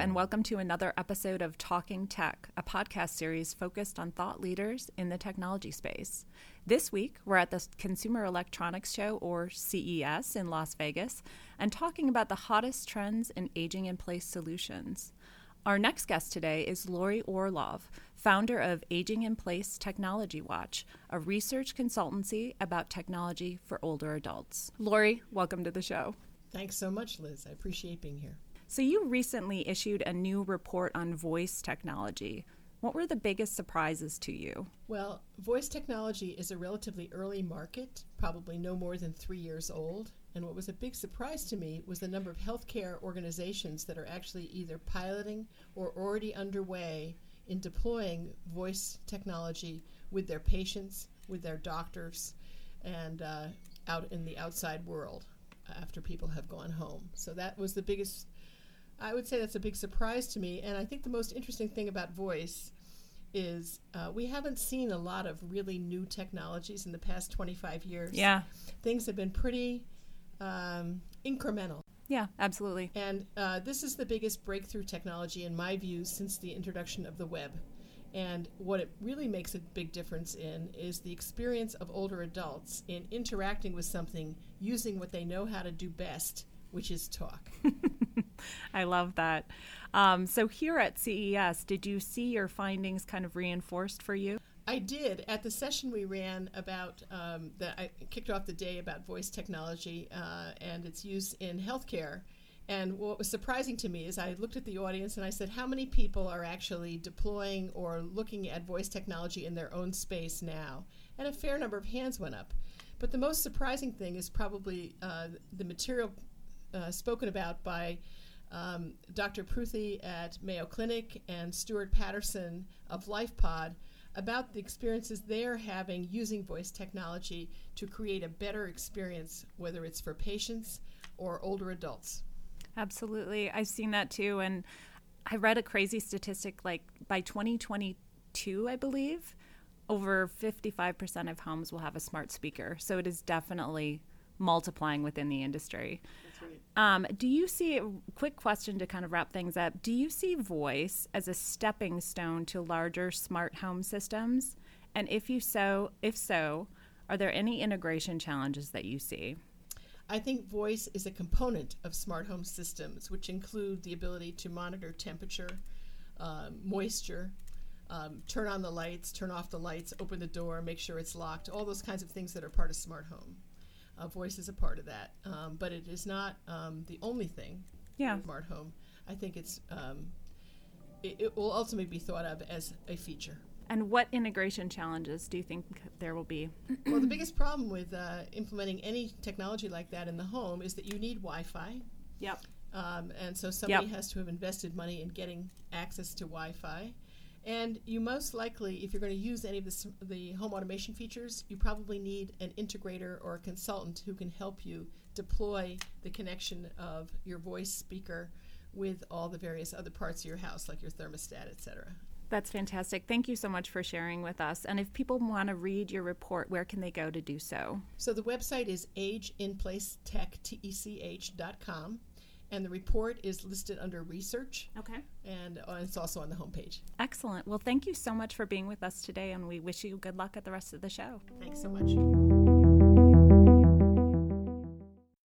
and welcome to another episode of Talking Tech, a podcast series focused on thought leaders in the technology space. This week, we're at the Consumer Electronics Show, or CES, in Las Vegas, and talking about the hottest trends in aging in place solutions. Our next guest today is Laurie Orlov, founder of Aging in Place Technology Watch, a research consultancy about technology for older adults. Laurie, welcome to the show. Thanks so much, Liz. I appreciate being here. So, you recently issued a new report on voice technology. What were the biggest surprises to you? Well, voice technology is a relatively early market, probably no more than three years old. And what was a big surprise to me was the number of healthcare organizations that are actually either piloting or already underway in deploying voice technology with their patients, with their doctors, and uh, out in the outside world after people have gone home. So that was the biggest, I would say that's a big surprise to me. And I think the most interesting thing about voice is uh, we haven't seen a lot of really new technologies in the past 25 years. Yeah. Things have been pretty um, incremental. Yeah, absolutely. And uh, this is the biggest breakthrough technology, in my view, since the introduction of the web. And what it really makes a big difference in is the experience of older adults in interacting with something using what they know how to do best, which is talk. I love that. Um, so, here at CES, did you see your findings kind of reinforced for you? I did at the session we ran about um, that I kicked off the day about voice technology uh, and its use in healthcare. And what was surprising to me is I looked at the audience and I said, How many people are actually deploying or looking at voice technology in their own space now? And a fair number of hands went up. But the most surprising thing is probably uh, the material uh, spoken about by um, Dr. Pruthi at Mayo Clinic and Stuart Patterson of LifePod about the experiences they're having using voice technology to create a better experience, whether it's for patients or older adults. Absolutely. I've seen that too. And I read a crazy statistic like by 2022, I believe, over 55% of homes will have a smart speaker. So it is definitely multiplying within the industry. Um, do you see, quick question to kind of wrap things up, do you see voice as a stepping stone to larger smart home systems? And if you so, if so, are there any integration challenges that you see? I think voice is a component of smart home systems, which include the ability to monitor temperature, um, moisture, um, turn on the lights, turn off the lights, open the door, make sure it's locked, all those kinds of things that are part of smart home. Uh, voice is a part of that, um, but it is not um, the only thing. Yeah. Smart home. I think it's um, it, it, will ultimately be thought of as a feature. And what integration challenges do you think there will be? well, the biggest problem with uh, implementing any technology like that in the home is that you need Wi-Fi. Yep. Um, and so somebody Yep. has to have invested money in getting access to Wi-Fi. And you most likely, if you're going to use any of the, the home automation features, you probably need an integrator or a consultant who can help you deploy the connection of your voice speaker with all the various other parts of your house, like your thermostat, et cetera. That's fantastic. Thank you so much for sharing with us. And if people want to read your report, where can they go to do so? So the website is ageinplacetech, T-E-C-H dot com, and the report is listed under research, Okay. and uh, it's also on the homepage. Excellent. Well, thank you so much for being with us today, and we wish you good luck at the rest of the show. Thanks so much.